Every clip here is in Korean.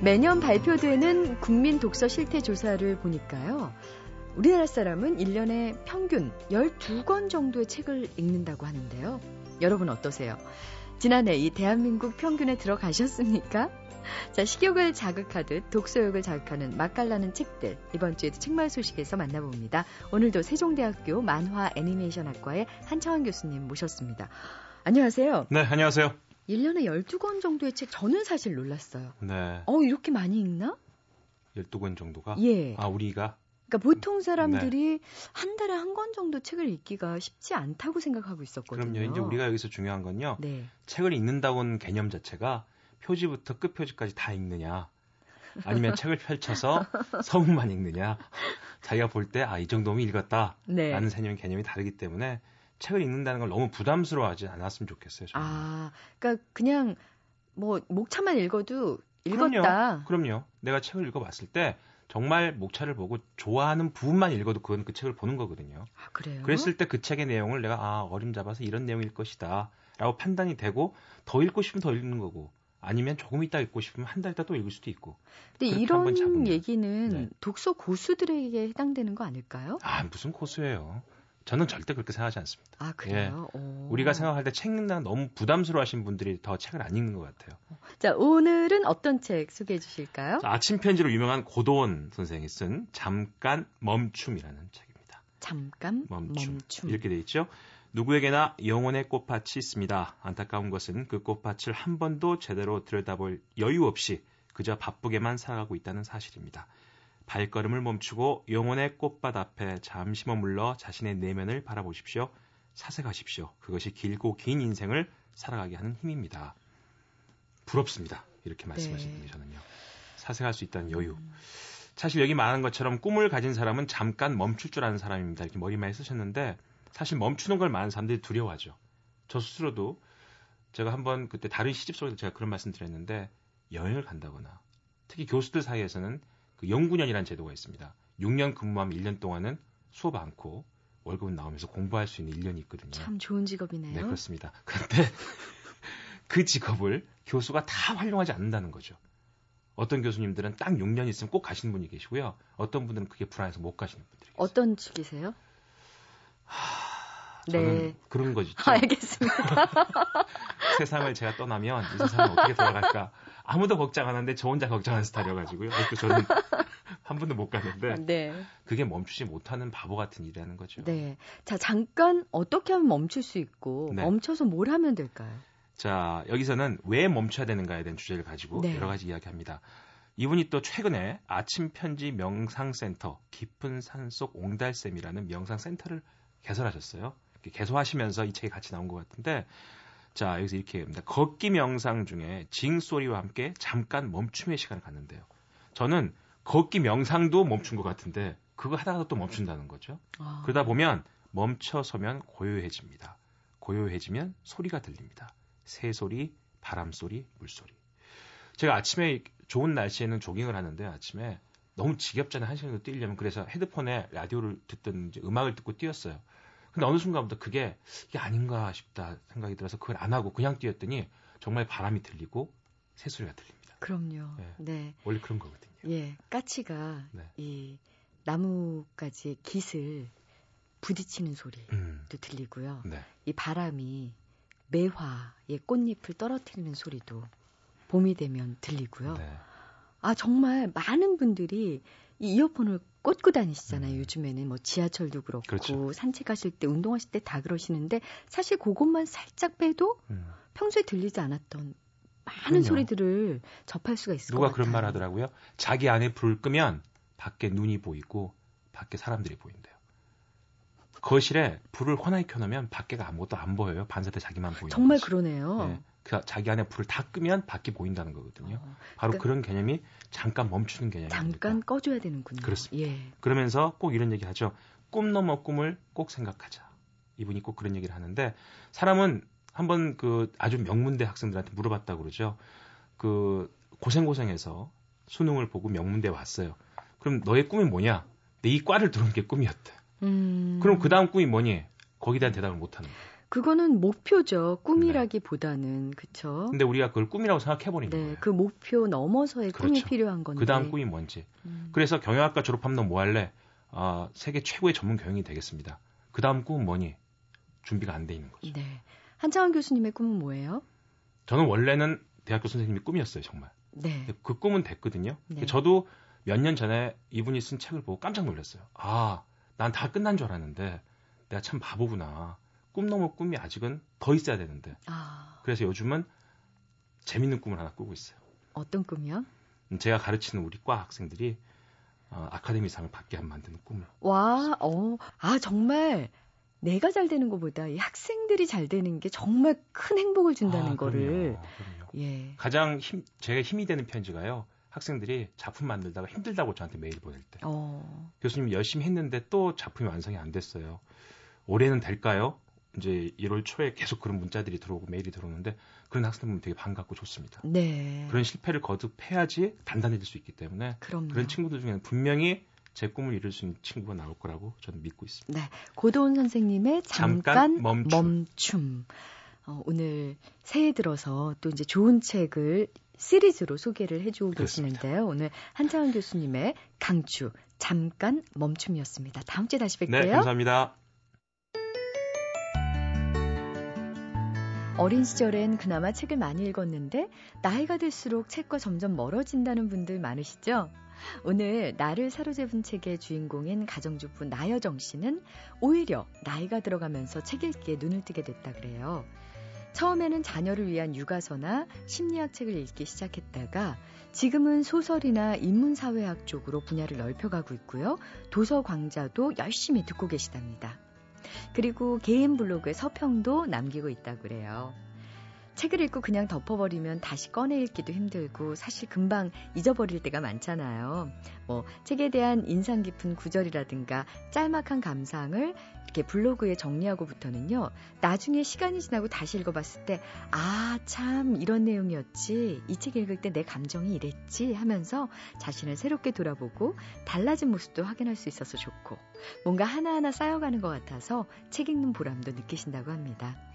매년 발표되는 국민 독서 실태 조사를 보니까요. 우리나라 사람은 1년에 평균 12권 정도의 책을 읽는다고 하는데요. 여러분 어떠세요? 지난해 이 대한민국 평균에 들어가셨습니까? 자, 식욕을 자극하듯 독서욕을 자극하는 맛깔나는 책들. 이번 주에도 책말 소식에서 만나봅니다. 오늘도 세종대학교 만화 애니메이션학과의 한창환 교수님 모셨습니다. 안녕하세요. 네, 안녕하세요. 1년에 12권 정도의 책 저는 사실 놀랐어요. 네. 어, 이렇게 많이 읽나? 12권 정도가? 예. 아, 우리가? 그러니까 보통 사람들이 네. 한 달에 한 권 정도 책을 읽기가 쉽지 않다고 생각하고 있었거든요. 그럼요. 이제 우리가 여기서 중요한 건요. 네. 책을 읽는다고는 개념 자체가 표지부터 끝 표지까지 다 읽느냐. 아니면 책을 펼쳐서 서문만 읽느냐. 자기가 볼 때, 아, 이 정도면 읽었다. 네. 라는 개념, 개념이 다르기 때문에 책을 읽는다는 걸 너무 부담스러워하지 않았으면 좋겠어요. 저는. 아, 그러니까 그냥 뭐 목차만 읽어도 읽었다. 그럼요. 그럼요. 내가 책을 읽어봤을 때 정말 목차를 보고 좋아하는 부분만 읽어도 그건 그 책을 보는 거거든요. 아, 그래요? 그랬을 때 그 책의 내용을 내가 아, 어림잡아서 이런 내용일 것이다. 라고 판단이 되고 더 읽고 싶으면 더 읽는 거고 아니면 조금 있다 읽고 싶으면 한 달 있다 또 읽을 수도 있고. 근데 이런 얘기는 네. 독서 고수들에게 해당되는 거 아닐까요? 아, 무슨 고수예요. 저는 절대 그렇게 생각하지 않습니다. 아, 그래요? 예. 우리가 생각할 때책 읽는 너무 부담스러워 하신 분들이 더 책을 안 읽는 것 같아요. 자, 오늘은 어떤 책 소개해 주실까요? 자, 아침 편지로 유명한 고도원 선생이 쓴 잠깐 멈춤이라는 책입니다. 잠깐 멈춤. 멈춤. 이렇게 돼 있죠. 누구에게나 영혼의 꽃밭이 있습니다. 안타까운 것은 그 꽃밭을 한 번도 제대로 들여다볼 여유 없이 그저 바쁘게만 살아가고 있다는 사실입니다. 발걸음을 멈추고 영혼의 꽃밭 앞에 잠시 머물러 자신의 내면을 바라보십시오. 사색하십시오. 그것이 길고 긴 인생을 살아가게 하는 힘입니다. 부럽습니다. 이렇게 말씀하신 분이 네. 저는요. 사색할 수 있다는 여유. 음. 사실 여기 말하는 것처럼 꿈을 가진 사람은 잠깐 멈출 줄 아는 사람입니다. 이렇게 머리말에 쓰셨는데 사실 멈추는 걸 많은 사람들이 두려워하죠. 저 스스로도 제가 한번 그때 다른 시집 속에서 제가 그런 말씀 드렸는데 여행을 간다거나 특히 교수들 사이에서는 그 연구년이라는 제도가 있습니다. 6년 근무하면 1년 동안은 수업 않고 월급은 나오면서 공부할 수 있는 1년이 있거든요. 참 좋은 직업이네요. 네, 그렇습니다. 그런데 그 직업을 교수가 다 활용하지 않는다는 거죠. 어떤 교수님들은 딱 6년 있으면 꼭 가시는 분이 계시고요. 어떤 분들은 그게 불안해서 못 가시는 분들이 계세요. 어떤 측이세요? 하... 네. 그런 거죠. 알겠습니다. 세상을 제가 떠나면 이 세상은 어떻게 돌아갈까 아무도 걱정 안 하는데 저 혼자 걱정하는 스타일이어가지고요. 아직도 저는 한 번도 못 갔는데 네. 그게 멈추지 못하는 바보 같은 일이라는 거죠. 네. 자 잠깐 어떻게 하면 멈출 수 있고 네. 멈춰서 뭘 하면 될까요? 자 여기서는 왜 멈춰야 되는가에 대한 주제를 가지고 네. 여러 가지 이야기합니다. 이분이 또 최근에 아침 편지 명상센터 깊은 산속 옹달샘이라는 명상센터를 개설하셨어요. 개소하시면서 이 책이 같이 나온 것 같은데 자, 여기서 이렇게 합니다. 걷기 명상 중에 징 소리와 함께 잠깐 멈춤의 시간을 갖는데요. 저는 걷기 명상도 멈춘 것 같은데 그거 하다가 또 멈춘다는 거죠. 아. 그러다 보면 멈춰서면 고요해집니다. 고요해지면 소리가 들립니다. 새소리, 바람소리, 물소리. 제가 아침에 좋은 날씨에는 조깅을 하는데 아침에 너무 지겹잖아요. 한 시간도 뛰려면 그래서 헤드폰에 라디오를 듣던 음악을 듣고 뛰었어요. 근데 어느 순간부터 그게 이게 아닌가 싶다 생각이 들어서 그걸 안 하고 그냥 뛰었더니 정말 바람이 들리고 새소리가 들립니다. 그럼요. 네. 네. 원래 그런 거거든요. 예. 까치가 네. 이 나뭇가지의 깃을 부딪히는 소리도 음. 들리고요. 네. 이 바람이 매화의 꽃잎을 떨어뜨리는 소리도 봄이 되면 들리고요. 네. 아, 정말 많은 분들이 이 이어폰을 꽂고 다니시잖아요. 음. 요즘에는 뭐 지하철도 그렇고 그렇죠. 산책하실 때 운동하실 때 다 그러시는데 사실 그것만 살짝 빼도 음. 평소에 들리지 않았던 많은 그럼요. 소리들을 접할 수가 있을. 누가 그런 말 하더라고요. 자기 안에 불을 끄면 밖에 눈이 보이고 밖에 사람들이 보인대요. 거실에 불을 환하게 켜놓으면 밖에가 아무것도 안 보여요. 반사대 자기만 보이는 정말 거지. 그러네요. 네. 그 자기 안에 불을 다 끄면 밖에 보인다는 거거든요. 어, 바로 그러니까 그런 개념이 잠깐 멈추는 개념입니다. 잠깐 꺼줘야 되는군요. 그렇습니다. 예. 그러면서 꼭 이런 얘기 하죠. 꿈 넘어 꿈을 꼭 생각하자. 이분이 꼭 그런 얘기를 하는데 사람은 한번 그 아주 명문대 학생들한테 물어봤다고 그러죠. 그 고생 고생해서 수능을 보고 명문대 왔어요. 그럼 너의 꿈이 뭐냐? 내 이 과를 들어온 게 꿈이었대. 음... 그럼 그 다음 꿈이 뭐니? 거기에 대한 대답을 못 하는 거예요. 그거는 목표죠. 꿈이라기보다는 그렇죠. 근데 우리가 그걸 꿈이라고 생각해 버리는 네, 거예요. 그 목표 넘어서의 그렇죠. 꿈이 필요한 건데. 그다음 꿈이 뭔지. 음. 그래서 경영학과 졸업하면 너 뭐 할래? 아, 세계 최고의 전문 경영이 되겠습니다. 그다음 꿈은 뭐니? 준비가 안 돼 있는 거죠. 네. 한창원 교수님의 꿈은 뭐예요? 저는 원래는 대학교 선생님이 꿈이었어요, 정말. 네. 그 꿈은 됐거든요. 네. 저도 몇 년 전에 이분이 쓴 책을 보고 깜짝 놀랐어요. 아, 난 다 끝난 줄 알았는데 내가 참 바보구나. 꿈 넘을 꿈이 아직은 더 있어야 되는데. 아. 그래서 요즘은 재밌는 꿈을 하나 꾸고 있어요. 어떤 꿈이요? 제가 가르치는 우리 과 학생들이 어, 아카데미상을 받게 한 만드는 꿈을. 와, 어, 아 정말 내가 잘 되는 것보다 이 학생들이 잘 되는 게 정말 큰 행복을 준다는 아, 거를. 그럼요, 그럼요. 예. 가장 힘, 제가 힘이 되는 편지가요. 학생들이 작품 만들다가 힘들다고 저한테 메일 보낼 때. 어. 교수님 열심히 했는데 또 작품이 완성이 안 됐어요. 올해는 될까요? 이제 1월 초에 계속 그런 문자들이 들어오고 메일이 들어오는데 그런 학생들 보면 되게 반갑고 좋습니다. 네. 그런 실패를 거듭해야지 단단해질 수 있기 때문에 그럼요. 그런 친구들 중에는 분명히 제 꿈을 이룰 수 있는 친구가 나올 거라고 저는 믿고 있습니다. 네. 고도훈 선생님의 잠깐, 잠깐 멈춤. 멈춤. 어, 오늘 새해 들어서 또 이제 좋은 책을 시리즈로 소개를 해주고 그렇습니다. 계시는데요. 오늘 한창원 교수님의 강추 잠깐 멈춤이었습니다. 다음 주에 다시 뵐게요. 네, 감사합니다. 어린 시절엔 그나마 책을 많이 읽었는데 나이가 들수록 책과 점점 멀어진다는 분들 많으시죠? 오늘 나를 사로잡은 책의 주인공인 가정주부 나여정 씨는 오히려 나이가 들어가면서 책 읽기에 눈을 뜨게 됐다 그래요. 처음에는 자녀를 위한 육아서나 심리학 책을 읽기 시작했다가 지금은 소설이나 인문사회학 쪽으로 분야를 넓혀가고 있고요. 도서 광자도 열심히 듣고 계시답니다. 그리고 개인 블로그에 서평도 남기고 있다고 그래요. 책을 읽고 그냥 덮어버리면 다시 꺼내 읽기도 힘들고 사실 금방 잊어버릴 때가 많잖아요. 뭐 책에 대한 인상 깊은 구절이라든가 짤막한 감상을 이렇게 블로그에 정리하고부터는요. 나중에 시간이 지나고 다시 읽어봤을 때 아, 참 이런 내용이었지. 이 책 읽을 때 내 감정이 이랬지 하면서 자신을 새롭게 돌아보고 달라진 모습도 확인할 수 있어서 좋고 뭔가 하나하나 쌓여가는 것 같아서 책 읽는 보람도 느끼신다고 합니다.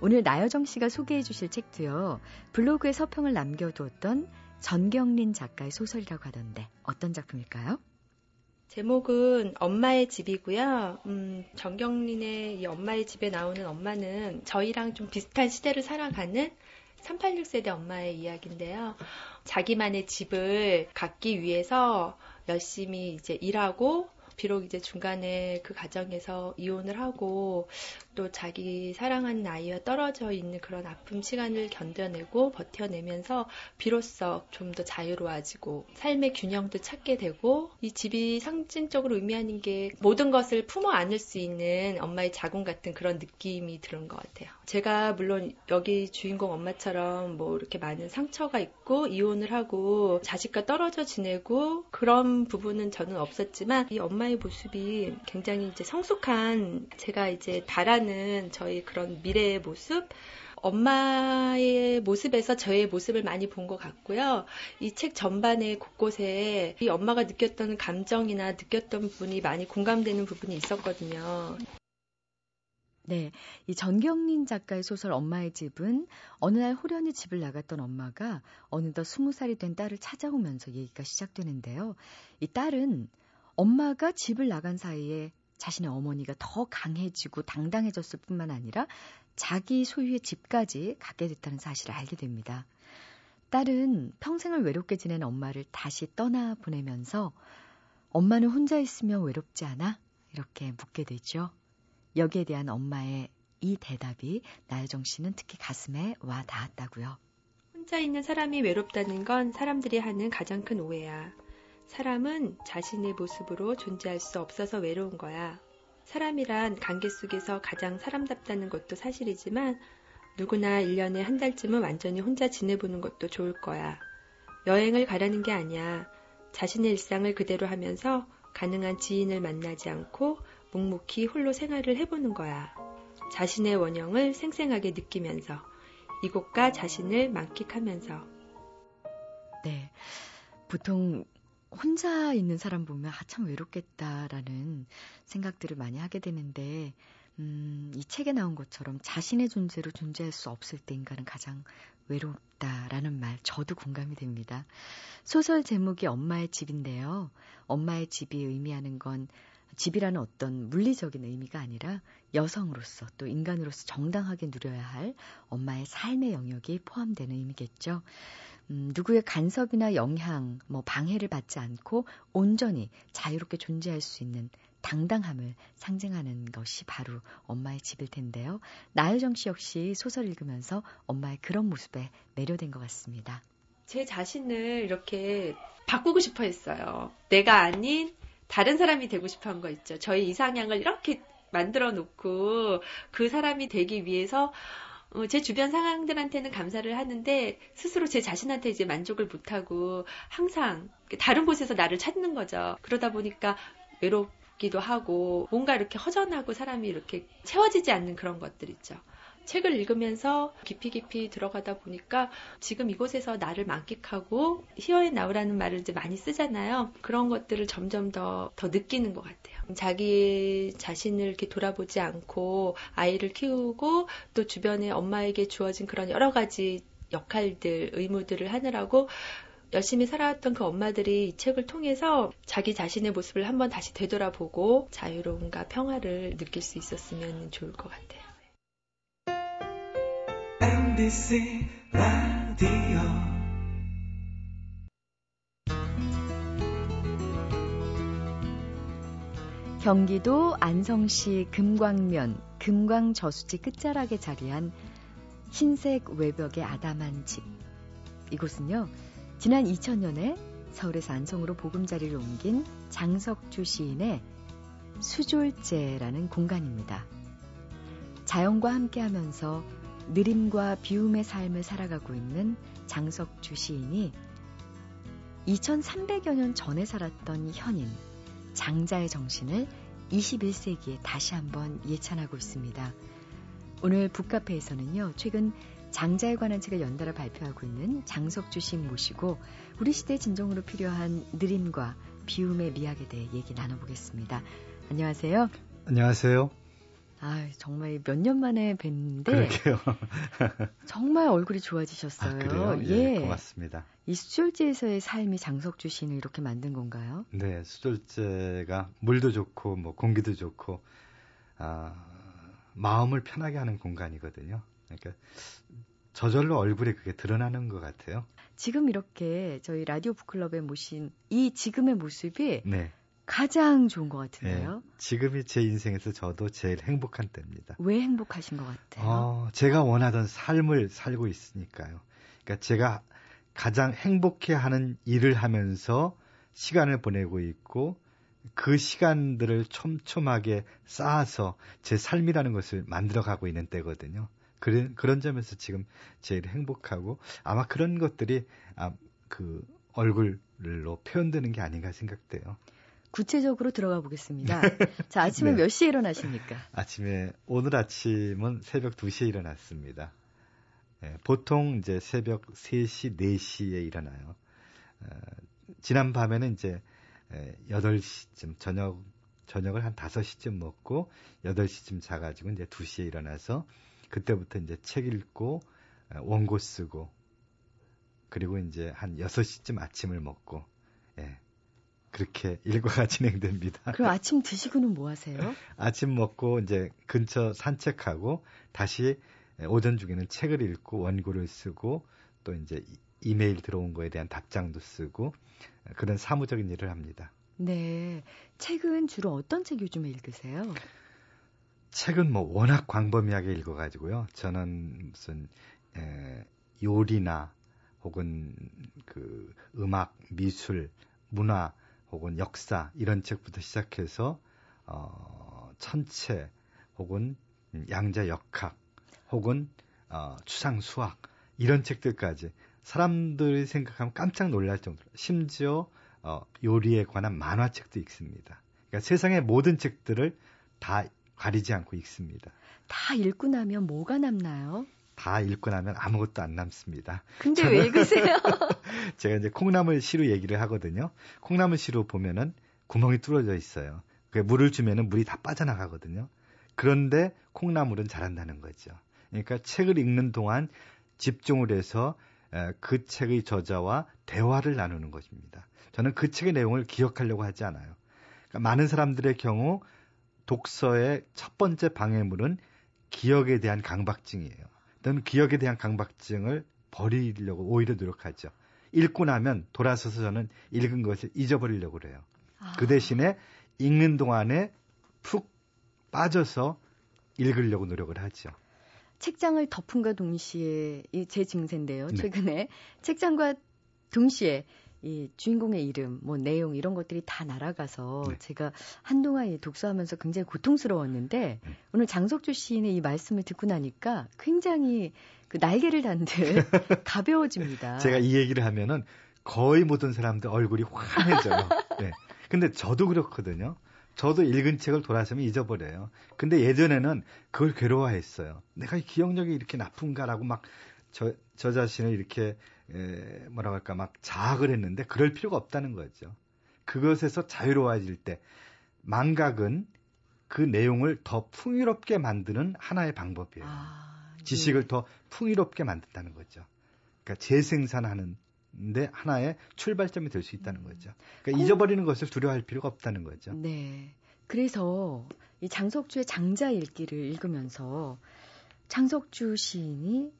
오늘 나여정 씨가 소개해 주실 책도요. 블로그에 서평을 남겨두었던 전경린 작가의 소설이라고 하던데 어떤 작품일까요? 제목은 엄마의 집이고요. 음, 정경린의 이 엄마의 집에 나오는 엄마는 저희랑 좀 비슷한 시대를 살아가는 386세대 엄마의 이야기인데요. 자기만의 집을 갖기 위해서 열심히 이제 일하고 비록 이제 중간에 그 가정에서 이혼을 하고 또 자기 사랑하는 아이와 떨어져 있는 그런 아픔 시간을 견뎌내고 버텨내면서 비로소 좀 더 자유로워지고 삶의 균형도 찾게 되고 이 집이 상징적으로 의미하는 게 모든 것을 품어 안을 수 있는 엄마의 자궁 같은 그런 느낌이 드는 것 같아요. 제가 물론 여기 주인공 엄마처럼 뭐 이렇게 많은 상처가 있고 이혼을 하고 자식과 떨어져 지내고 그런 부분은 저는 없었지만 이 엄마 의 모습이 굉장히 이제 성숙한 제가 이제 바라는 저희 그런 미래의 모습, 엄마의 모습에서 저의 모습을 많이 본 것 같고요. 이 책 전반의 곳곳에 이 엄마가 느꼈던 감정이나 느꼈던 부분이 많이 공감되는 부분이 있었거든요. 네, 이 전경린 작가의 소설 엄마의 집은 어느 날 호련히 집을 나갔던 엄마가 어느덧 스무 살이 된 딸을 찾아오면서 얘기가 시작되는데요. 이 딸은 엄마가 집을 나간 사이에 자신의 어머니가 더 강해지고 당당해졌을 뿐만 아니라 자기 소유의 집까지 갖게 됐다는 사실을 알게 됩니다. 딸은 평생을 외롭게 지낸 엄마를 다시 떠나 보내면서 엄마는 혼자 있으면 외롭지 않아? 이렇게 묻게 되죠. 여기에 대한 엄마의 이 대답이 나여정 씨는 특히 가슴에 와 닿았다고요. 혼자 있는 사람이 외롭다는 건 사람들이 하는 가장 큰 오해야. 사람은 자신의 모습으로 존재할 수 없어서 외로운 거야. 사람이란 관계 속에서 가장 사람답다는 것도 사실이지만 누구나 1년에 한 달쯤은 완전히 혼자 지내보는 것도 좋을 거야. 여행을 가라는 게 아니야. 자신의 일상을 그대로 하면서 가능한 지인을 만나지 않고 묵묵히 홀로 생활을 해보는 거야. 자신의 원형을 생생하게 느끼면서 이곳과 자신을 만끽하면서. 네. 보통 혼자 있는 사람 보면 아, 참 외롭겠다라는 생각들을 많이 하게 되는데, 음, 이 책에 나온 것처럼 자신의 존재로 존재할 수 없을 때 인간은 가장 외롭다라는 말 저도 공감이 됩니다. 소설 제목이 엄마의 집인데요. 엄마의 집이 의미하는 건 집이라는 어떤 물리적인 의미가 아니라 여성으로서 또 인간으로서 정당하게 누려야 할 엄마의 삶의 영역이 포함되는 의미겠죠. 음, 누구의 간섭이나 영향, 뭐 방해를 받지 않고 온전히 자유롭게 존재할 수 있는 당당함을 상징하는 것이 바로 엄마의 집일 텐데요. 나유정 씨 역시 소설 읽으면서 엄마의 그런 모습에 매료된 것 같습니다. 제 자신을 이렇게 바꾸고 싶어 했어요. 내가 아닌 다른 사람이 되고 싶어 한 거 있죠. 저희 이상향을 이렇게 만들어 놓고 그 사람이 되기 위해서 어, 제 주변 상황들한테는 감사를 하는데 스스로 제 자신한테 이제 만족을 못하고 항상 다른 곳에서 나를 찾는 거죠. 그러다 보니까 외롭기도 하고 뭔가 이렇게 허전하고 사람이 이렇게 채워지지 않는 그런 것들 있죠. 책을 읽으면서 깊이 깊이 들어가다 보니까 지금 이곳에서 나를 만끽하고 히어에 나오라는 말을 이제 많이 쓰잖아요. 그런 것들을 점점 더, 더 느끼는 것 같아요. 자기 자신을 이렇게 돌아보지 않고 아이를 키우고 또 주변에 엄마에게 주어진 그런 여러 가지 역할들, 의무들을 하느라고 열심히 살아왔던 그 엄마들이 이 책을 통해서 자기 자신의 모습을 한번 다시 되돌아보고 자유로움과 평화를 느낄 수 있었으면 좋을 것 같아요. MBC 라디오 경기도 안성시 금광면 금광저수지 끝자락에 자리한 흰색 외벽의 아담한 집. 이곳은요, 지난 2000년에 서울에서 안성으로 보금자리를 옮긴 장석주 시인의 수졸제라는 공간입니다. 자연과 함께 하면서 느림과 비움의 삶을 살아가고 있는 장석주 시인이 2300여 년 전에 살았던 현인 장자의 정신을 21세기에 다시 한번 예찬하고 있습니다. 오늘 북카페에서는요, 최근 장자에 관한 책을 연달아 발표하고 있는 장석주 시인 모시고 우리 시대 진정으로 필요한 느림과 비움의 미학에 대해 얘기 나눠보겠습니다. 안녕하세요. 안녕하세요. 아, 정말 몇 년 만에 뵀는데. 정말 얼굴이 좋아지셨어요. 아, 그래요? 예, 예, 고맙습니다. 이 수졸제에서의 삶이 장석주 씨는 이렇게 만든 건가요? 네, 수졸제가 물도 좋고 뭐 공기도 좋고 아, 마음을 편하게 하는 공간이거든요. 그러니까 저절로 얼굴에 그게 드러나는 것 같아요. 지금 이렇게 저희 라디오 북클럽에 모신 이 지금의 모습이 네. 가장 좋은 것 같은데요. 네, 지금이 제 인생에서 저도 제일 행복한 때입니다. 왜 행복하신 것 같아요? 어, 제가 원하던 삶을 살고 있으니까요. 그러니까 제가 가장 행복해하는 일을 하면서 시간을 보내고 있고 그 시간들을 촘촘하게 쌓아서 제 삶이라는 것을 만들어가고 있는 때거든요. 그런 그런 점에서 지금 제일 행복하고 아마 그런 것들이 아, 그 얼굴로 표현되는 게 아닌가 생각돼요. 구체적으로 들어가 보겠습니다. 자, 아침에 네. 몇 시에 일어나십니까? 아침에 오늘 아침은 새벽 2시에 일어났습니다. 네, 보통 이제 새벽 3시, 4시에 일어나요. 어, 지난 밤에는 이제 8시쯤 저녁 저녁을 한 5시쯤 먹고 8시쯤 자 가지고 이제 2시에 일어나서 그때부터 이제 책 읽고 원고 쓰고 그리고 이제 한 6시쯤 아침을 먹고 예. 그렇게 일과가 진행됩니다. 그럼 아침 드시고는 뭐 하세요? 아침 먹고 이제 근처 산책하고 다시 오전 중에는 책을 읽고 원고를 쓰고 또 이제 이메일 들어온 거에 대한 답장도 쓰고 그런 사무적인 일을 합니다. 네. 책은 주로 어떤 책 요즘에 읽으세요? 책은 뭐 워낙 광범위하게 읽어가지고요. 저는 무슨 에, 요리나 혹은 그 음악, 미술, 문화 혹은 역사 이런 책부터 시작해서 어, 천체 혹은 양자 역학 혹은 어, 추상 수학 이런 책들까지 사람들이 생각하면 깜짝 놀랄 정도로 심지어 어, 요리에 관한 만화책도 읽습니다. 그러니까 세상의 모든 책들을 다 가리지 않고 읽습니다. 다 읽고 나면 뭐가 남나요? 다 읽고 나면 아무것도 안 남습니다. 근데 왜 읽으세요? 제가 이제 콩나물 시루 얘기를 하거든요. 콩나물 시루 보면은 구멍이 뚫어져 있어요. 그 물을 주면은 물이 다 빠져나가거든요. 그런데 콩나물은 자란다는 거죠. 그러니까 책을 읽는 동안 집중을 해서 그 책의 저자와 대화를 나누는 것입니다. 저는 그 책의 내용을 기억하려고 하지 않아요. 그러니까 많은 사람들의 경우 독서의 첫 번째 방해물은 기억에 대한 강박증이에요. 저는 기억에 대한 강박증을 버리려고 오히려 노력하죠. 읽고 나면 돌아서서 저는 읽은 것을 잊어버리려고 그래요. 아. 그 대신에 읽는 동안에 푹 빠져서 읽으려고 노력을 하죠. 책장을 덮은과 동시에 제 증세인데요. 네. 최근에 책장과 동시에 이 주인공의 이름, 뭐 내용 이런 것들이 다 날아가서 네. 제가 한동안 독서하면서 굉장히 고통스러웠는데 네. 오늘 장석주 시인의 이 말씀을 듣고 나니까 굉장히 그 날개를 단 듯 가벼워집니다. 제가 이 얘기를 하면은 거의 모든 사람들 얼굴이 환해져요. 네. 근데 저도 그렇거든요. 저도 읽은 책을 돌아서면 잊어버려요. 근데 예전에는 그걸 괴로워했어요. 내가 기억력이 이렇게 나쁜가라고 막 저, 저 자신을 이렇게 에, 뭐라고 할까 막 자학을 했는데 그럴 필요가 없다는 거죠. 그것에서 자유로워질 때 망각은 그 내용을 더 풍요롭게 만드는 하나의 방법이에요. 아, 지식을 네. 더 풍요롭게 만든다는 거죠. 그러니까 재생산하는 데 하나의 출발점이 될 수 있다는 거죠. 그러니까 어? 잊어버리는 것을 두려워할 필요가 없다는 거죠. 네. 그래서 이 장석주의 장자 일기를 읽으면서 장석주 시인이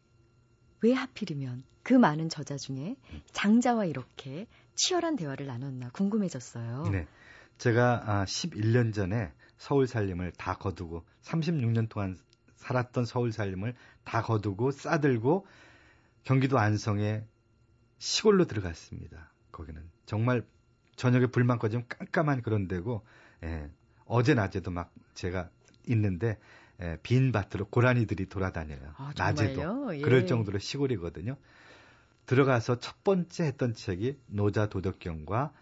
왜 하필이면 그 많은 저자 중에 장자와 이렇게 치열한 대화를 나눴나 궁금해졌어요. 네. 제가 11년 아, 전에 서울 살림을 다 거두고 36년 동안 살았던 서울 살림을 다 거두고 싸들고 경기도 안성에 시골로 들어갔습니다. 거기는 정말 저녁에 불만 꺼지면 깜깜한 그런 데고 예, 어제 낮에도 막 제가 있는데 예, 빈 밭으로 고라니들이 돌아다녀요. 아, 낮에도 예. 그럴 정도로 시골이거든요. 들어가서 첫 번째 했던 책이 노자 도덕경과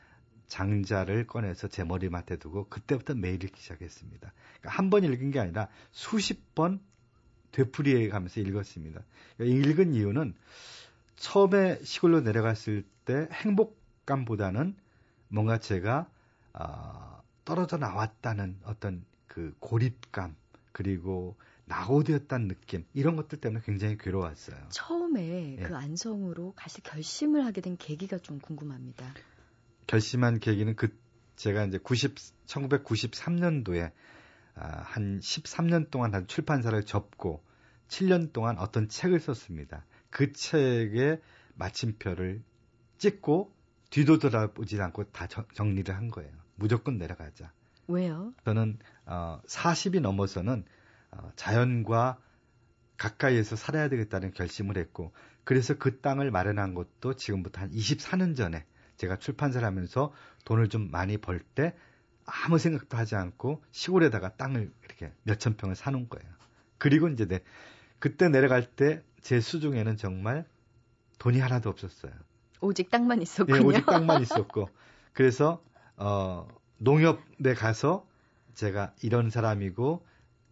장자를 꺼내서 제 머리맡에 두고 그때부터 매일 읽기 시작했습니다. 그러니까 한 번 읽은 게 아니라 수십 번 되풀이해 가면서 읽었습니다. 그러니까 읽은 이유는 처음에 시골로 내려갔을 때 행복감보다는 뭔가 제가 어, 떨어져 나왔다는 어떤 그 고립감 그리고 낙오되었다는 느낌 이런 것들 때문에 굉장히 괴로웠어요. 처음에 예. 그 안성으로 가실 결심을 하게 된 계기가 좀 궁금합니다. 결심한 계기는 그 제가 이제 90 1993년도에 아, 한 13년 동안 한 출판사를 접고 7년 동안 어떤 책을 썼습니다. 그 책의 마침표를 찍고 뒤도 돌아보지 않고 다 저, 정리를 한 거예요. 무조건 내려가자. 왜요? 저는 어, 40이 넘어서는 어, 자연과 가까이에서 살아야 되겠다는 결심을 했고 그래서 그 땅을 마련한 것도 지금부터 한 24년 전에 제가 출판사를 하면서 돈을 좀 많이 벌 때 아무 생각도 하지 않고 시골에다가 땅을 이렇게 몇천 평을 사놓은 거예요. 그리고 이제 내 그때 내려갈 때 제 수중에는 정말 돈이 하나도 없었어요. 오직 땅만 있었군요. 네, 오직 땅만 있었고 그래서 어 농협에 가서 제가 이런 사람이고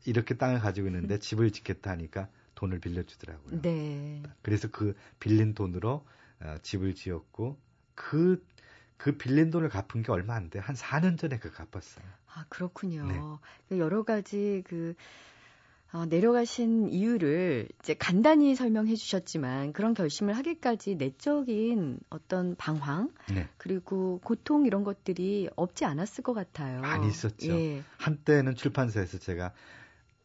이렇게 땅을 가지고 있는데 집을 짓겠다 하니까 돈을 빌려주더라고요. 네. 그래서 그 빌린 돈으로 어, 집을 지었고 그, 그 빌린 돈을 갚은 게 얼마 안 돼. 한 4년 전에 그 갚았어요. 아, 그렇군요. 네. 그 여러 가지 그 어, 내려가신 이유를 이제 간단히 설명해 주셨지만 그런 결심을 하기까지 내적인 어떤 방황 네. 그리고 고통 이런 것들이 없지 않았을 것 같아요. 많이 있었죠. 예. 한때는 출판사에서 제가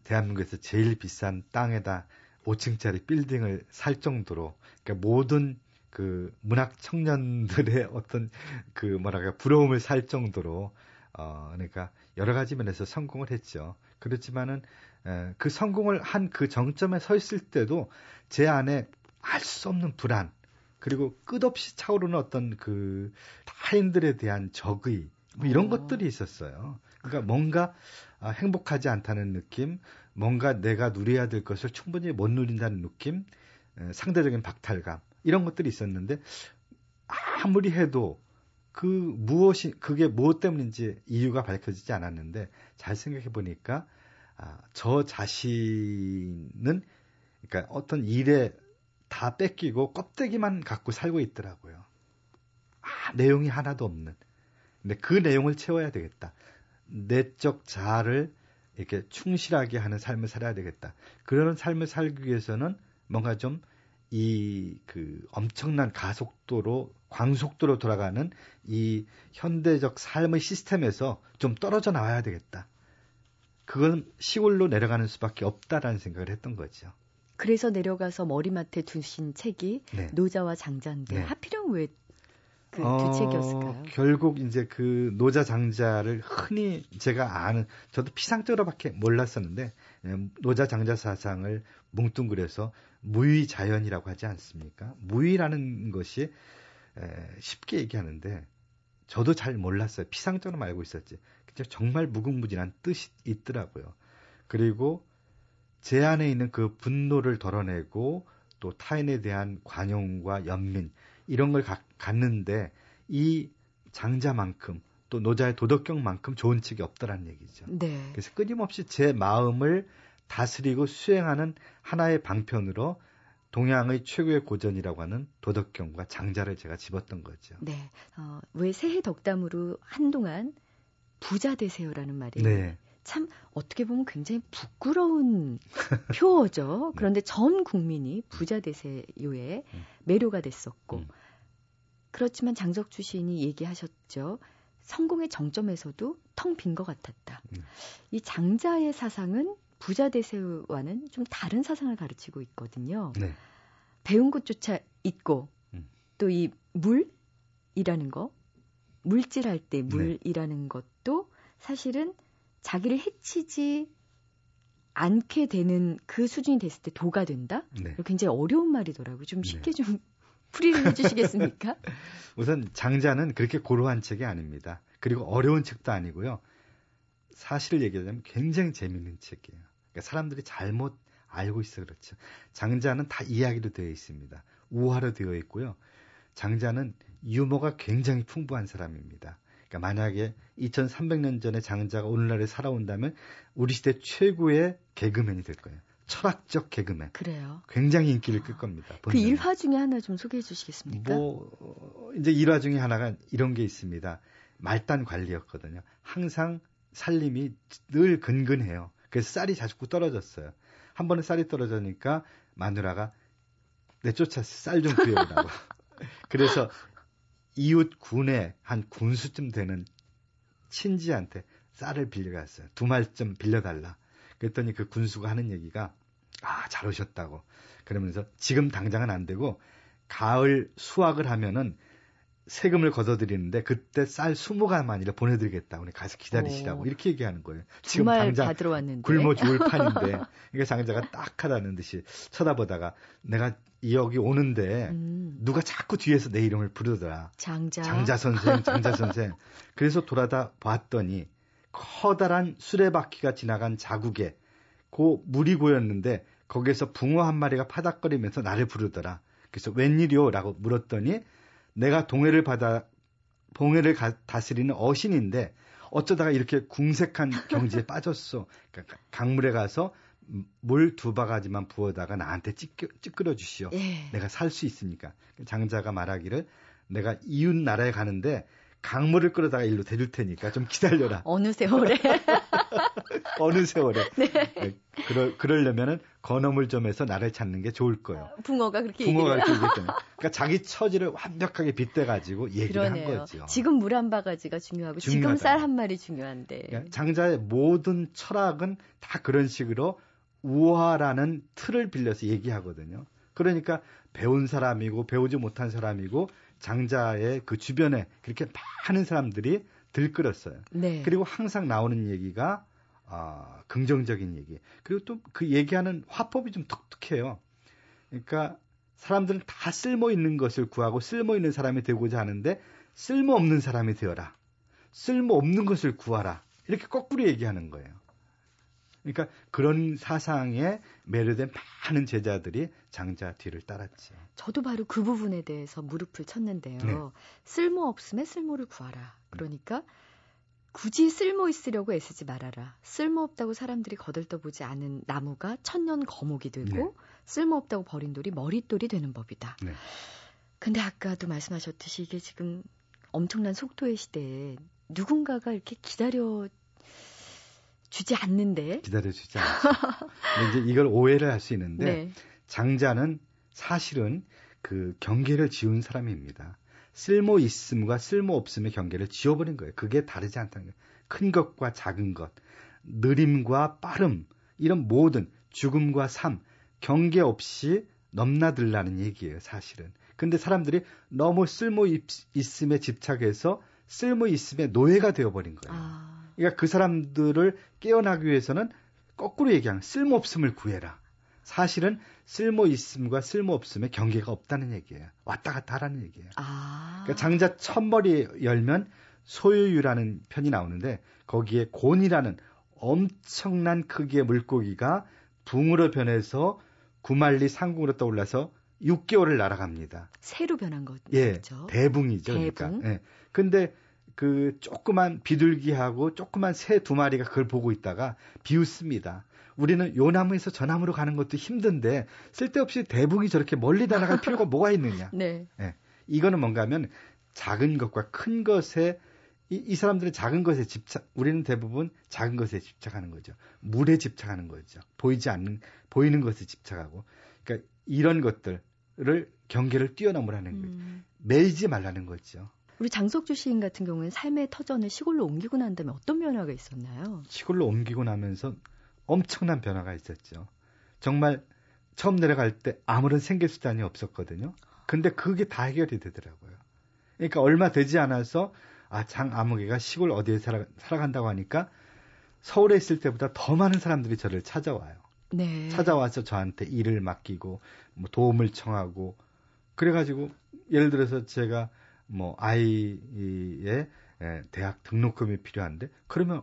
대한민국에서 제일 비싼 땅에다 5층짜리 빌딩을 살 정도로 그러니까 모든 그 문학 청년들의 어떤 그 뭐랄까 부러움을 살 정도로 어 그러니까 여러 가지 면에서 성공을 했죠. 그렇지만은 에, 그 성공을 한 그 정점에 서 있을 때도 제 안에 알 수 없는 불안 그리고 끝없이 차오르는 어떤 그 타인들에 대한 적의 뭐 이런 어. 것들이 있었어요. 그러니까 뭔가 아, 행복하지 않다는 느낌, 뭔가 내가 누려야 될 것을 충분히 못 누린다는 느낌, 에, 상대적인 박탈감 이런 것들이 있었는데 아무리 해도 그 무엇이 그게 무엇 때문인지 이유가 밝혀지지 않았는데 잘 생각해 보니까 아, 저 자신은 그러니까 어떤 일에 다 뺏기고 껍데기만 갖고 살고 있더라고요. 아, 내용이 하나도 없는. 근데 그 내용을 채워야 되겠다. 내적 자아를 이렇게 충실하게 하는 삶을 살아야 되겠다. 그런 삶을 살기 위해서는 뭔가 좀 이 그 엄청난 가속도로 광속도로 돌아가는 이 현대적 삶의 시스템에서 좀 떨어져 나와야 되겠다. 그건 시골로 내려가는 수밖에 없다라는 생각을 했던 거죠. 그래서 내려가서 머리맡에 두신 책이 네. 노자와 장자인데 네. 하필이면 왜 그두 어, 책이었을까요? 결국 이제 그 노자 장자를 흔히 제가 아는 저도 피상적으로밖에 몰랐었는데 예, 노자 장자 사상을 뭉뚱그려서 무의 자연이라고 하지 않습니까? 무의라는 것이 에, 쉽게 얘기하는데 저도 잘 몰랐어요. 피상적으로 알고 있었지. 정말 무궁무진한 뜻이 있더라고요. 그리고 제 안에 있는 그 분노를 덜어내고 또 타인에 대한 관용과 연민 이런 걸 가, 갖는데 이 장자만큼 또 노자의 도덕경만큼 좋은 책이 없더라는 얘기죠. 네. 그래서 끊임없이 제 마음을 다스리고 수행하는 하나의 방편으로 동양의 최고의 고전이라고 하는 도덕경과 장자를 제가 집었던 거죠. 네. 어, 왜 새해 덕담으로 한동안 부자 되세요라는 말이 네. 참 어떻게 보면 굉장히 부끄러운 표어죠. 네. 그런데 전 국민이 부자 되세요에 음. 매료가 됐었고 음. 그렇지만 장석주 시인이 얘기하셨죠. 성공의 정점에서도 텅 빈 것 같았다. 음. 이 장자의 사상은 부자 되세요와는 좀 다른 사상을 가르치고 있거든요. 네. 배운 것조차 있고 음. 또이 물이라는 거 물질할 때 네. 물이라는 네. 것도 사실은 자기를 해치지 않게 되는 그 수준이 됐을 때 도가 된다? 네. 굉장히 어려운 말이더라고요. 좀 쉽게 네. 좀 풀이를 해주시겠습니까? 우선 장자는 그렇게 고루한 책이 아닙니다. 그리고 어려운 책도 아니고요. 사실을 얘기하자면 굉장히 재밌는 책이에요. 그러니까 사람들이 잘못 알고 있어 그렇죠. 장자는 다 이야기로 되어 있습니다. 우화로 되어 있고요. 장자는 유머가 굉장히 풍부한 사람입니다. 그러니까 만약에 2300년 전에 장자가 오늘날에 살아온다면 우리 시대 최고의 개그맨이 될 거예요. 철학적 개그맨. 그래요. 굉장히 인기를 끌 겁니다. 그 일화 중에 하나 좀 소개해 주시겠습니까? 뭐 이제 일화 중에 하나가 이런 게 있습니다. 말단 관리였거든요. 항상 살림이 늘 근근해요. 그래서 쌀이 자꾸 떨어졌어요. 한 번에 쌀이 떨어지니까 마누라가 내쫓아서 쌀 좀 구해오라고. 그래서 이웃 군에 한 군수쯤 되는 친지한테 쌀을 빌려갔어요. 두 말쯤 빌려달라. 그랬더니 그 군수가 하는 얘기가 아, 잘 오셨다고. 그러면서 지금 당장은 안 되고 가을 수확을 하면은 세금을 걷어들이는데 그때 쌀 20가마니를 보내드리겠다. 우리 가서 기다리시라고 오. 이렇게 얘기하는 거예요. 지금 당장. 굶어 죽을 판인데 그러니까 장자가 딱 하다는 듯이 쳐다보다가 내가 여기 오는데 음. 누가 자꾸 뒤에서 내 이름을 부르더라. 장자. 장자 선생, 장자 선생. 그래서 돌아다 봤더니 커다란 수레바퀴가 지나간 자국에 그 물이 고였는데 거기에서 붕어 한 마리가 파닥거리면서 나를 부르더라. 그래서 웬일이요라고 물었더니 내가 동해를 받아 봉해를 가, 다스리는 어신인데 어쩌다가 이렇게 궁색한 경지에 빠졌어. 그러니까 강물에 가서 물 두 바가지만 부어다가 나한테 찌끄, 찌끄러 주시오. 예. 내가 살 수 있으니까. 장자가 말하기를 내가 이웃 나라에 가는데 강물을 끌어다가 일로 데릴 테니까 좀 기다려라. 어느 세월에? 어느 세월에. 네. 네. 그러, 그러려면은 건어물점에서 나를 찾는 게 좋을 거예요. 붕어가 그렇게 붕어가 그렇게 얘기했잖아요. 그러니까 자기 처지를 완벽하게 빗대가지고 얘기를 그러네요. 한 거죠. 지금 물 한 바가지가 중요하고 중요하다. 지금 쌀 한 마리 중요한데. 그러니까 장자의 모든 철학은 다 그런 식으로 우화라는 틀을 빌려서 얘기하거든요. 그러니까 배운 사람이고 배우지 못한 사람이고 장자의 그 주변에 그렇게 많은 사람들이 들끓었어요. 네. 그리고 항상 나오는 얘기가 아, 긍정적인 얘기. 그리고 또 그 얘기하는 화법이 좀 독특해요. 그러니까 사람들은 다 쓸모 있는 것을 구하고 쓸모 있는 사람이 되고자 하는데 쓸모 없는 사람이 되어라. 쓸모 없는 것을 구하라. 이렇게 거꾸로 얘기하는 거예요. 그러니까 그런 사상에 매료된 많은 제자들이 장자 뒤를 따랐죠. 저도 바로 그 부분에 대해서 무릎을 쳤는데요. 네. 쓸모 없음에 쓸모를 구하라. 그러니까 굳이 쓸모 있으려고 애쓰지 말아라. 쓸모 없다고 사람들이 거들떠보지 않은 나무가 천년 거목이 되고 네. 쓸모 없다고 버린 돌이 머릿돌이 되는 법이다. 네. 근데 아까도 말씀하셨듯이 이게 지금 엄청난 속도의 시대에 누군가가 이렇게 기다려 주지 않는데 기다려주지 않죠. 이제 이걸 오해를 할 수 있는데 네. 장자는 사실은 그 경계를 지운 사람입니다. 쓸모 있음과 쓸모 없음의 경계를 지워버린 거예요. 그게 다르지 않다는 거예요. 큰 것과 작은 것, 느림과 빠름, 이런 모든 죽음과 삶, 경계 없이 넘나들라는 얘기예요, 사실은. 근데 사람들이 너무 쓸모 있음에 집착해서 쓸모 있음에 노예가 되어버린 거예요. 아. 그러니까 그 사람들을 깨어나기 위해서는 거꾸로 얘기하면 쓸모 없음을 구해라. 사실은 쓸모 있음과 쓸모 없음의 경계가 없다는 얘기예요. 왔다 갔다 하라는 얘기예요. 아. 그러니까 장자 첫머리 열면 소유유라는 편이 나오는데 거기에 곤이라는 엄청난 크기의 물고기가 붕으로 변해서 구말리 상궁으로 떠올라서 6개월을 날아갑니다. 새로 변한 거죠. 예, 대붕이죠. 그러니까. 대붕. 그러니까. 예. 근데 그 조그만 비둘기하고 조그만 새 두 마리가 그걸 보고 있다가 비웃습니다. 우리는 요 나무에서 저 나무로 가는 것도 힘든데 쓸데없이 대붕이 저렇게 멀리 날아갈 필요가 뭐가 있느냐. 네. 예. 이거는 뭔가 하면 작은 것과 큰 것에 이, 이 사람들은 작은 것에 집착, 우리는 대부분 작은 것에 집착하는 거죠. 물에 집착하는 거죠. 보이지 않는, 보이는 것에 집착하고. 그러니까 이런 것들을 경계를 뛰어넘으라는. 음. 매이지 말라는 거죠. 우리 장석주 시인 같은 경우는 삶의 터전을 시골로 옮기고 난 다음에 어떤 변화가 있었나요? 시골로 옮기고 나면서 엄청난 변화가 있었죠. 정말 처음 내려갈 때 아무런 생계 수단이 없었거든요. 근데 그게 다 해결이 되더라고요. 그러니까 얼마 되지 않아서 아, 장 아무개가 시골 어디에 살아, 살아간다고 하니까 서울에 있을 때보다 더 많은 사람들이 저를 찾아와요. 네. 찾아와서 저한테 일을 맡기고 뭐 도움을 청하고 그래가지고 예를 들어서 제가 뭐 아이의 대학 등록금이 필요한데 그러면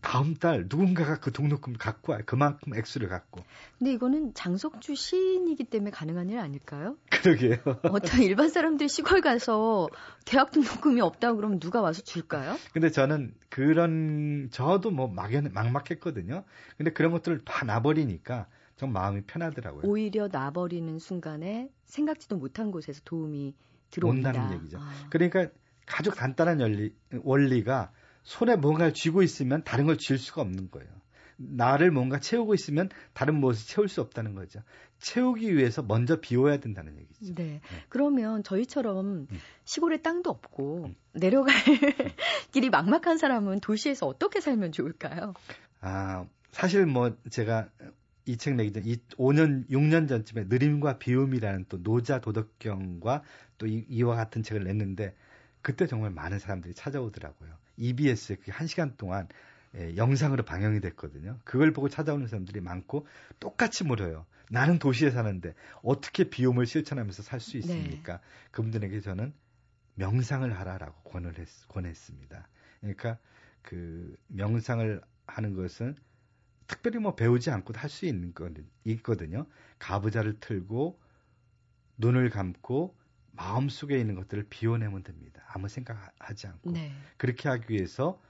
다음 달 누군가가 그 등록금 갖고 와요. 그만큼 액수를 갖고. 근데 이거는 장석주 시인이기 때문에 가능한 일 아닐까요? 그러게요. 어떤 일반 사람들이 시골 가서 대학 등록금이 없다고 그러면 누가 와서 줄까요? 근데 저는 그런 저도 뭐 막연 막막했거든요. 근데 그런 것들을 다 놔버리니까 좀 마음이 편하더라고요. 오히려 놔버리는 순간에 생각지도 못한 곳에서 도움이 들어온다. 온다는 얘기죠. 아. 그러니까 아주 간단한 원리, 원리가 손에 뭔가를 쥐고 있으면 다른 걸 쥘 수가 없는 거예요. 나를 뭔가 채우고 있으면 다른 무엇을 채울 수 없다는 거죠. 채우기 위해서 먼저 비워야 된다는 얘기죠. 네. 네. 그러면 저희처럼 음. 시골에 땅도 없고 음. 내려갈 길이 막막한 사람은 도시에서 어떻게 살면 좋을까요? 아, 사실 뭐 제가 이 책 내기 전 5년, 6년 전쯤에 느림과 비움이라는 또 노자 도덕경과 또 이, 와 같은 책을 냈는데 그때 정말 많은 사람들이 찾아오더라고요. EBS에 그한 시간 동안 예, 영상으로 방영이 됐거든요. 그걸 보고 찾아오는 사람들이 많고 똑같이 물어요. 나는 도시에 사는데 어떻게 비움을 실천하면서 살 수 있습니까? 네. 그분들에게 저는 명상을 하라라고 권을 했, 권했습니다. 그러니까 그 명상을 하는 것은 특별히 뭐 배우지 않고도 할 수 있는 거 있거든요. 가부좌를 틀고 눈을 감고 마음속에 있는 것들을 비워내면 됩니다. 아무 생각하지 않고. 네. 그렇게 하기 위해서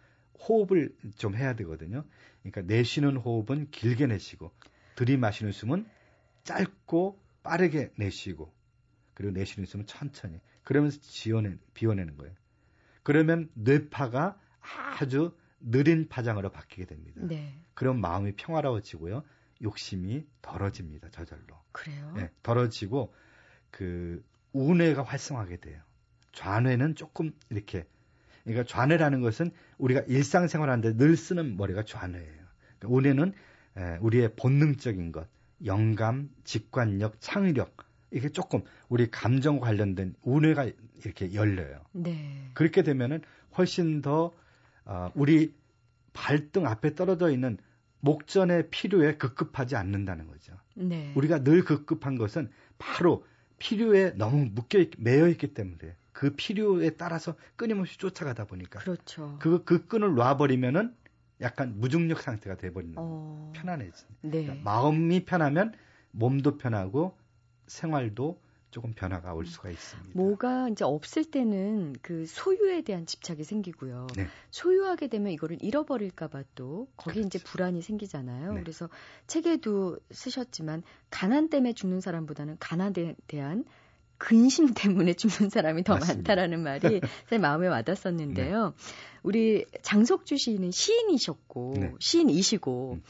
호흡을 좀 해야 되거든요. 그러니까 내쉬는 호흡은 길게 내쉬고 들이마시는 숨은 짧고 빠르게 내쉬고 그리고 내쉬는 숨은 천천히 그러면서 지어내 비워내는 거예요. 그러면 뇌파가 아주 느린 파장으로 바뀌게 됩니다. 네. 그럼 마음이 평화로워지고요. 욕심이 덜어집니다. 저절로. 그래요? 네, 덜어지고 그 우뇌가 활성화하게 돼요. 좌뇌는 조금 이렇게 그러니까 좌뇌라는 것은 우리가 일상생활하는데 늘 쓰는 머리가 좌뇌예요. 그러니까 우뇌는 우리의 본능적인 것, 영감, 직관력, 창의력 이게 조금 우리 감정 관련된 우뇌가 이렇게 열려요. 네. 그렇게 되면은 훨씬 더 어, 우리 발등 앞에 떨어져 있는 목전의 필요에 급급하지 않는다는 거죠. 네. 우리가 늘 급급한 것은 바로 필요에 너무 묶여 있, 매여 있기 때문에 그 필요에 따라서 끊임없이 쫓아가다 보니까 그렇죠. 그, 그 끈을 놔버리면은 약간 무중력 상태가 돼버리는 어... 편안해지. 네. 그러니까 마음이 편하면 몸도 편하고 생활도 조금 변화가 올 수가 있습니다. 뭐가 이제 없을 때는 그 소유에 대한 집착이 생기고요. 네. 소유하게 되면 이거를 잃어버릴까봐 또 거기 그렇죠. 이제 불안이 생기잖아요. 네. 그래서 책에도 쓰셨지만 가난 때문에 죽는 사람보다는 가난에 대한 근심 때문에 죽는 사람이 더 맞습니다. 많다라는 말이 제 마음에 와닿았었는데요. 네. 우리 장석주 시인은 시인이셨고 네. 시인이시고 음.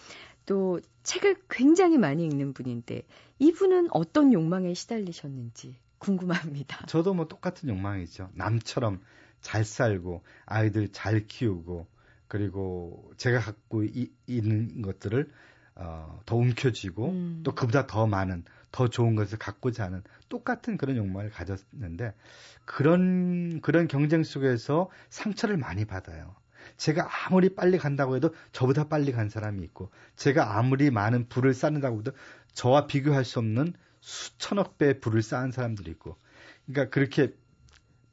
또 책을 굉장히 많이 읽는 분인데 이분은 어떤 욕망에 시달리셨는지 궁금합니다. 저도 뭐 똑같은 욕망이죠. 남처럼 잘 살고 아이들 잘 키우고 그리고 제가 갖고 이, 있는 것들을 어, 더 움켜쥐고 음. 또 그보다 더 많은 더 좋은 것을 갖고자 하는 똑같은 그런 욕망을 가졌는데 그런 그런 경쟁 속에서 상처를 많이 받아요. 제가 아무리 빨리 간다고 해도 저보다 빨리 간 사람이 있고 제가 아무리 많은 부를 쌓는다고 해도 저와 비교할 수 없는 수천억 배 부를 쌓은 사람들이 있고 그러니까 그렇게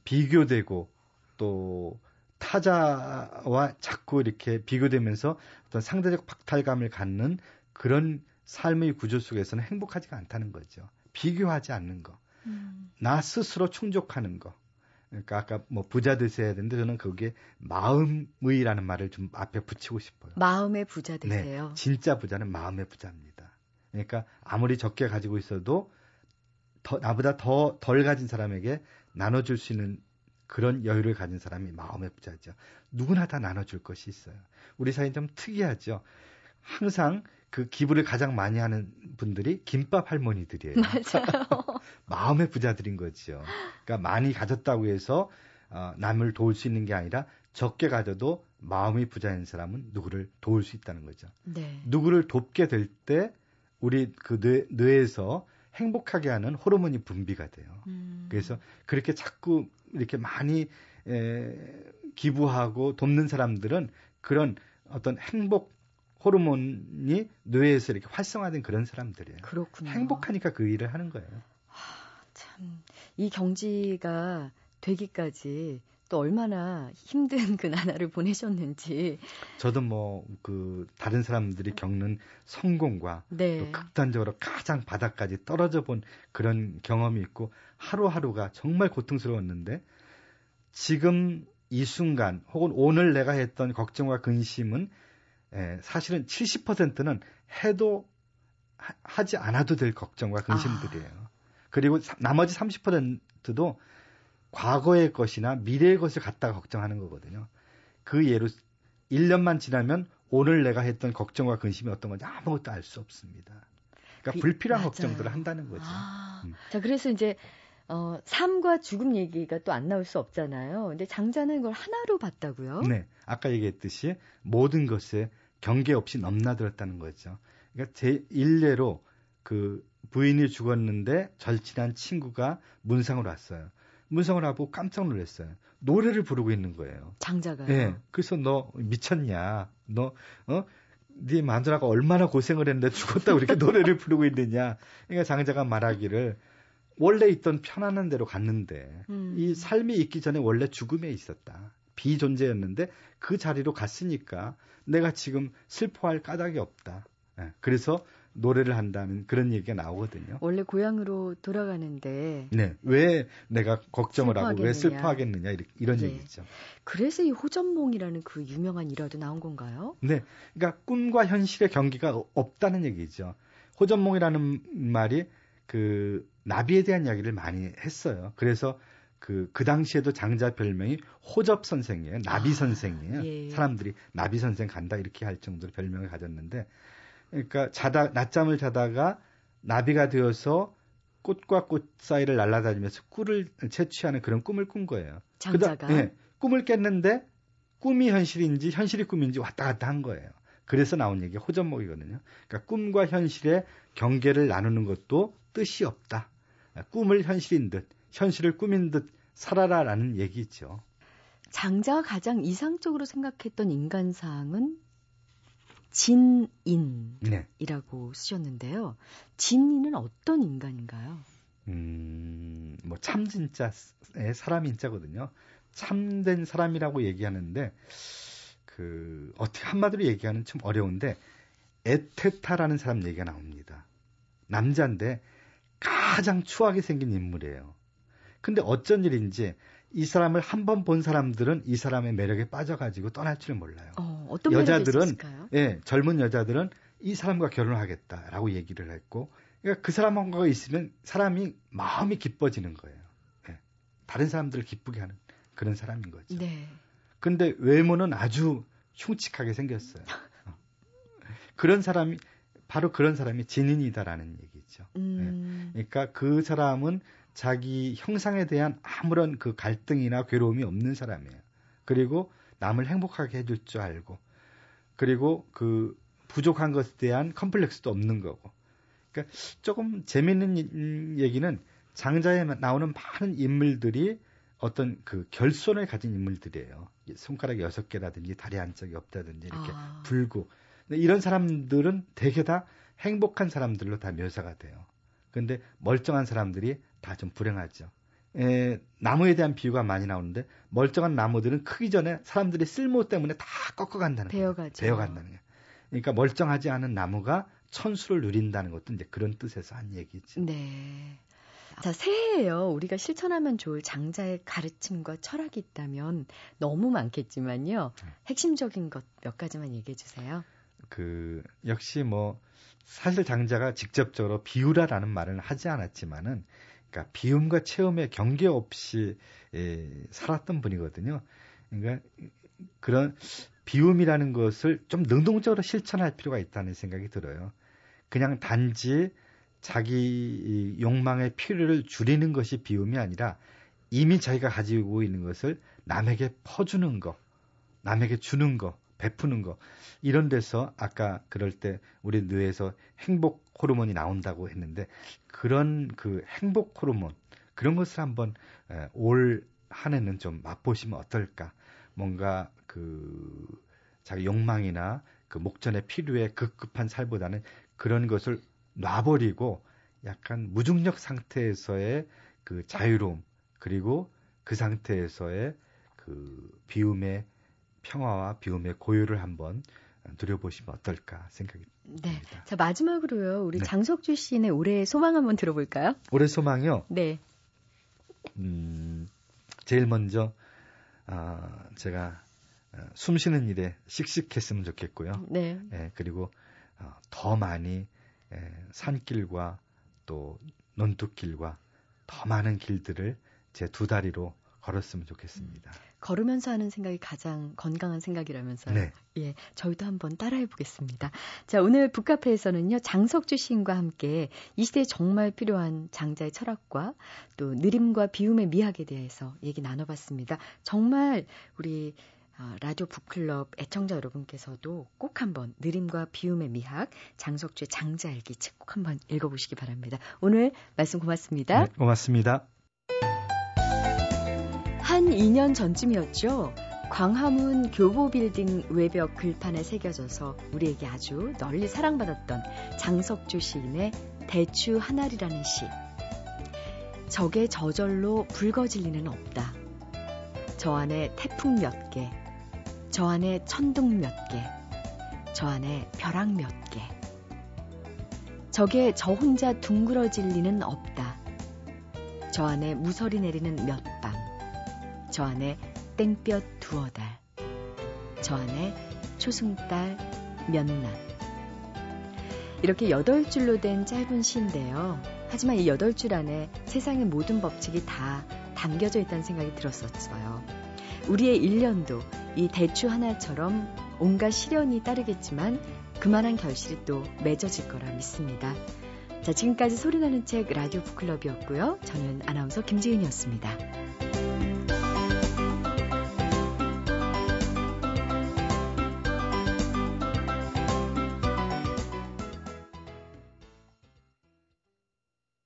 비교되고 또 타자와 자꾸 이렇게 비교되면서 어떤 상대적 박탈감을 갖는 그런 삶의 구조 속에서는 행복하지가 않다는 거죠. 비교하지 않는 거. 음. 나 스스로 충족하는 거. 그러니까 아까 뭐 부자 되셔야 되는데 저는 거기에 마음의라는 말을 좀 앞에 붙이고 싶어요. 마음의 부자 네, 되세요. 네, 진짜 부자는 마음의 부자입니다. 그러니까 아무리 적게 가지고 있어도 더, 나보다 더 덜 가진 사람에게 나눠줄 수 있는 그런 여유를 가진 사람이 마음의 부자죠. 누구나 다 나눠줄 것이 있어요. 우리 사회는 좀 특이하죠. 항상 그 기부를 가장 많이 하는 분들이 김밥 할머니들이에요. 맞아요. 마음의 부자들인 거죠. 그러니까 많이 가졌다고 해서 어, 남을 도울 수 있는 게 아니라 적게 가져도 마음이 부자인 사람은 누구를 도울 수 있다는 거죠. 네. 누구를 돕게 될 때 우리 그 뇌, 뇌에서 행복하게 하는 호르몬이 분비가 돼요. 음. 그래서 그렇게 자꾸 이렇게 많이 에, 기부하고 돕는 사람들은 그런 어떤 행복 호르몬이 뇌에서 이렇게 활성화된 그런 사람들이에요. 그렇군요. 행복하니까 그 일을 하는 거예요. 하, 참, 이 경지가 되기까지 또 얼마나 힘든 그 나날을 보내셨는지. 저도 뭐 그 다른 사람들이 겪는 성공과 네. 또 극단적으로 가장 바닥까지 떨어져 본 그런 경험이 있고 하루하루가 정말 고통스러웠는데 지금 이 순간 혹은 오늘 내가 했던 걱정과 근심은 예, 사실은 70%는 해도 하, 지 않아도 될 걱정과 근심들이에요. 아. 그리고 나머지 30%도 과거의 것이나 미래의 것을 갖다가 걱정하는 거거든요. 그 예로 1년만 지나면 오늘 내가 했던 걱정과 근심이 어떤 건지 아무것도 알 수 없습니다. 그러니까 그, 불필요한 맞아요. 걱정들을 한다는 거죠. 아, 음. 자, 그래서 이제 어, 삶과 죽음 얘기가 또 안 나올 수 없잖아요. 근데 장자는 이걸 하나로 봤다고요? 네. 아까 얘기했듯이 모든 것에 경계 없이 넘나들었다는 거죠. 그러니까 제 일례로 그 부인이 죽었는데 절친한 친구가 문상을 왔어요. 문상을 하고 깜짝 놀랐어요. 노래를 부르고 있는 거예요. 장자가요. 네. 그래서 너 미쳤냐? 너 어? 네 마누라가 얼마나 고생을 했는데 죽었다고 이렇게 노래를 부르고 있느냐? 그러니까 장자가 말하기를 원래 있던 편안한 대로 갔는데 음. 이 삶이 있기 전에 원래 죽음에 있었다. 비존재였는데 그 자리로 갔으니까 내가 지금 슬퍼할 까닭이 없다. 예, 그래서 노래를 한다는 그런 얘기가 나오거든요. 원래 고향으로 돌아가는데 네, 왜 내가 걱정을 하고 왜 슬퍼하겠느냐 이런 네. 얘기죠. 그래서 이 호전몽이라는 그 유명한 일화도 나온 건가요? 네, 그러니까 꿈과 현실의 경기가 없다는 얘기죠. 호전몽이라는 말이 그 나비에 대한 이야기를 많이 했어요. 그래서 그, 그 당시에도 장자 별명이 호접 선생이에요. 나비 아, 선생이에요. 예. 사람들이 나비 선생 간다 이렇게 할 정도로 별명을 가졌는데, 그러니까 자다, 낮잠을 자다가 나비가 되어서 꽃과 꽃 사이를 날아다니면서 꿀을 채취하는 그런 꿈을 꾼 거예요. 장자가? 그다, 예, 꿈을 깼는데 꿈이 현실인지 현실이 꿈인지 왔다 갔다 한 거예요. 그래서 나온 얘기가 호전목이거든요. 그러니까 꿈과 현실의 경계를 나누는 것도 뜻이 없다. 꿈을 현실인 듯, 현실을 꾸민 듯 살아라라는 얘기죠. 장자가 가장 이상적으로 생각했던 인간상은 진인이라고 네. 쓰셨는데요. 진인은 어떤 인간인가요? 음, 뭐 참진자의 사람인자거든요. 참된 사람이라고 얘기하는데 그 어떻게 한마디로 얘기하는 좀 어려운데 에테타라는 사람 얘기가 나옵니다. 남자인데 가장 추하게 생긴 인물이에요. 근데 어쩐 일인지 이 사람을 한 번 본 사람들은 이 사람의 매력에 빠져가지고 떠날 줄 몰라요. 어, 어떤 여자들은 예, 젊은 여자들은 이 사람과 결혼하겠다라고 얘기를 했고 그러니까 그 사람하고 있으면 사람이 마음이 기뻐지는 거예요. 네. 다른 사람들을 기쁘게 하는 그런 사람인 거죠. 네. 근데 외모는 아주 흉측하게 생겼어요. 어. 그런 사람이 바로 그런 사람이 진인이다라는 얘기죠. 음. 네. 그러니까 그 사람은 자기 형상에 대한 아무런 그 갈등이나 괴로움이 없는 사람이에요. 그리고 남을 행복하게 해줄 줄 알고, 그리고 그 부족한 것에 대한 컴플렉스도 없는 거고. 그러니까 조금 재밌는 얘기는 장자에 나오는 많은 인물들이 어떤 그 결손을 가진 인물들이에요. 손가락 여섯 개라든지 다리 한쪽이 없다든지 이렇게 아. 불고. 이런 사람들은 대개 다 행복한 사람들로 다 묘사가 돼요. 근데 멀쩡한 사람들이 다 좀 불행하죠. 에, 나무에 대한 비유가 많이 나오는데 멀쩡한 나무들은 크기 전에 사람들이 쓸모 때문에 다 꺾어간다는 거예요. 베어간다는 거예요. 그러니까 멀쩡하지 않은 나무가 천수를 누린다는 것도 이제 그런 뜻에서 한 얘기죠. 네. 자, 새해에요. 우리가 실천하면 좋을 장자의 가르침과 철학이 있다면 너무 많겠지만요. 네. 핵심적인 것 몇 가지만 얘기해 주세요. 그 역시 뭐 사실 장자가 직접적으로 비유라라는 말을 하지 않았지만은 그러니까 비움과 체험의 경계 없이 예, 살았던 분이거든요. 그러니까 그런 비움이라는 것을 좀 능동적으로 실천할 필요가 있다는 생각이 들어요. 그냥 단지 자기 욕망의 필요를 줄이는 것이 비움이 아니라 이미 자기가 가지고 있는 것을 남에게 퍼주는 거, 남에게 주는 거, 베푸는 거. 이런 데서 아까 그럴 때 우리 뇌에서 행복 호르몬이 나온다고 했는데 그런 그 행복 호르몬 그런 것을 한번 올 한 해는 좀 맛보시면 어떨까? 뭔가 그 자기 욕망이나 그 목전의 필요에 급급한 살보다는 그런 것을 놔버리고 약간 무중력 상태에서의 그 자유로움 그리고 그 상태에서의 그 비움의 평화와 비움의 고요를 한번 누려보시면 어떨까 생각이 네. 듭니다. 자 마지막으로요 우리 네. 장석주 씨의 올해 소망 한번 들어볼까요? 올해 소망이요? 네. 음 제일 먼저 아 제가 어, 숨 쉬는 일에 씩씩했으면 좋겠고요. 네. 예, 그리고 어, 더 많이 예, 산길과 또 논두길과 더 많은 길들을 제 두 다리로 걸었으면 좋겠습니다. 걸으면서 하는 생각이 가장 건강한 생각이라면서요. 네. 예, 저희도 한번 따라해 보겠습니다. 자, 오늘 북카페에서는요, 장석주 시인과 함께 이 시대에 정말 필요한 장자의 철학과 또 느림과 비움의 미학에 대해서 얘기 나눠봤습니다. 정말 우리 어, 라디오 북클럽 애청자 여러분께서도 꼭 한번 느림과 비움의 미학 장석주의 장자일기 책 꼭 한번 읽어보시기 바랍니다. 오늘 말씀 고맙습니다. 네, 고맙습니다. 한 2년 전쯤이었죠. 광화문 교보빌딩 외벽 글판에 새겨져서 우리에게 아주 널리 사랑받았던 장석주 시인의 대추 하나리라는 시. 적의 저절로 붉어질 리는 없다. 저 안에 태풍 몇 개, 저 안에 천둥 몇 개, 저 안에 벼락 몇 개. 적에 저 혼자 둥그러질 리는 없다. 저 안에 무서리 내리는 몇 밤, 저 안에 땡볕 두어 달, 저 안에 초승달 몇 낮. 이렇게 여덟 줄로 된 짧은 시인데요. 하지만 이 여덟 줄 안에 세상의 모든 법칙이 다 담겨져 있다는 생각이 들었었어요. 우리의 일년도 이 대추 하나처럼 온갖 시련이 따르겠지만 그만한 결실이 또 맺어질 거라 믿습니다. 자, 지금까지 소리나는 책 라디오 북클럽이었고요. 저는 아나운서 김지은이었습니다.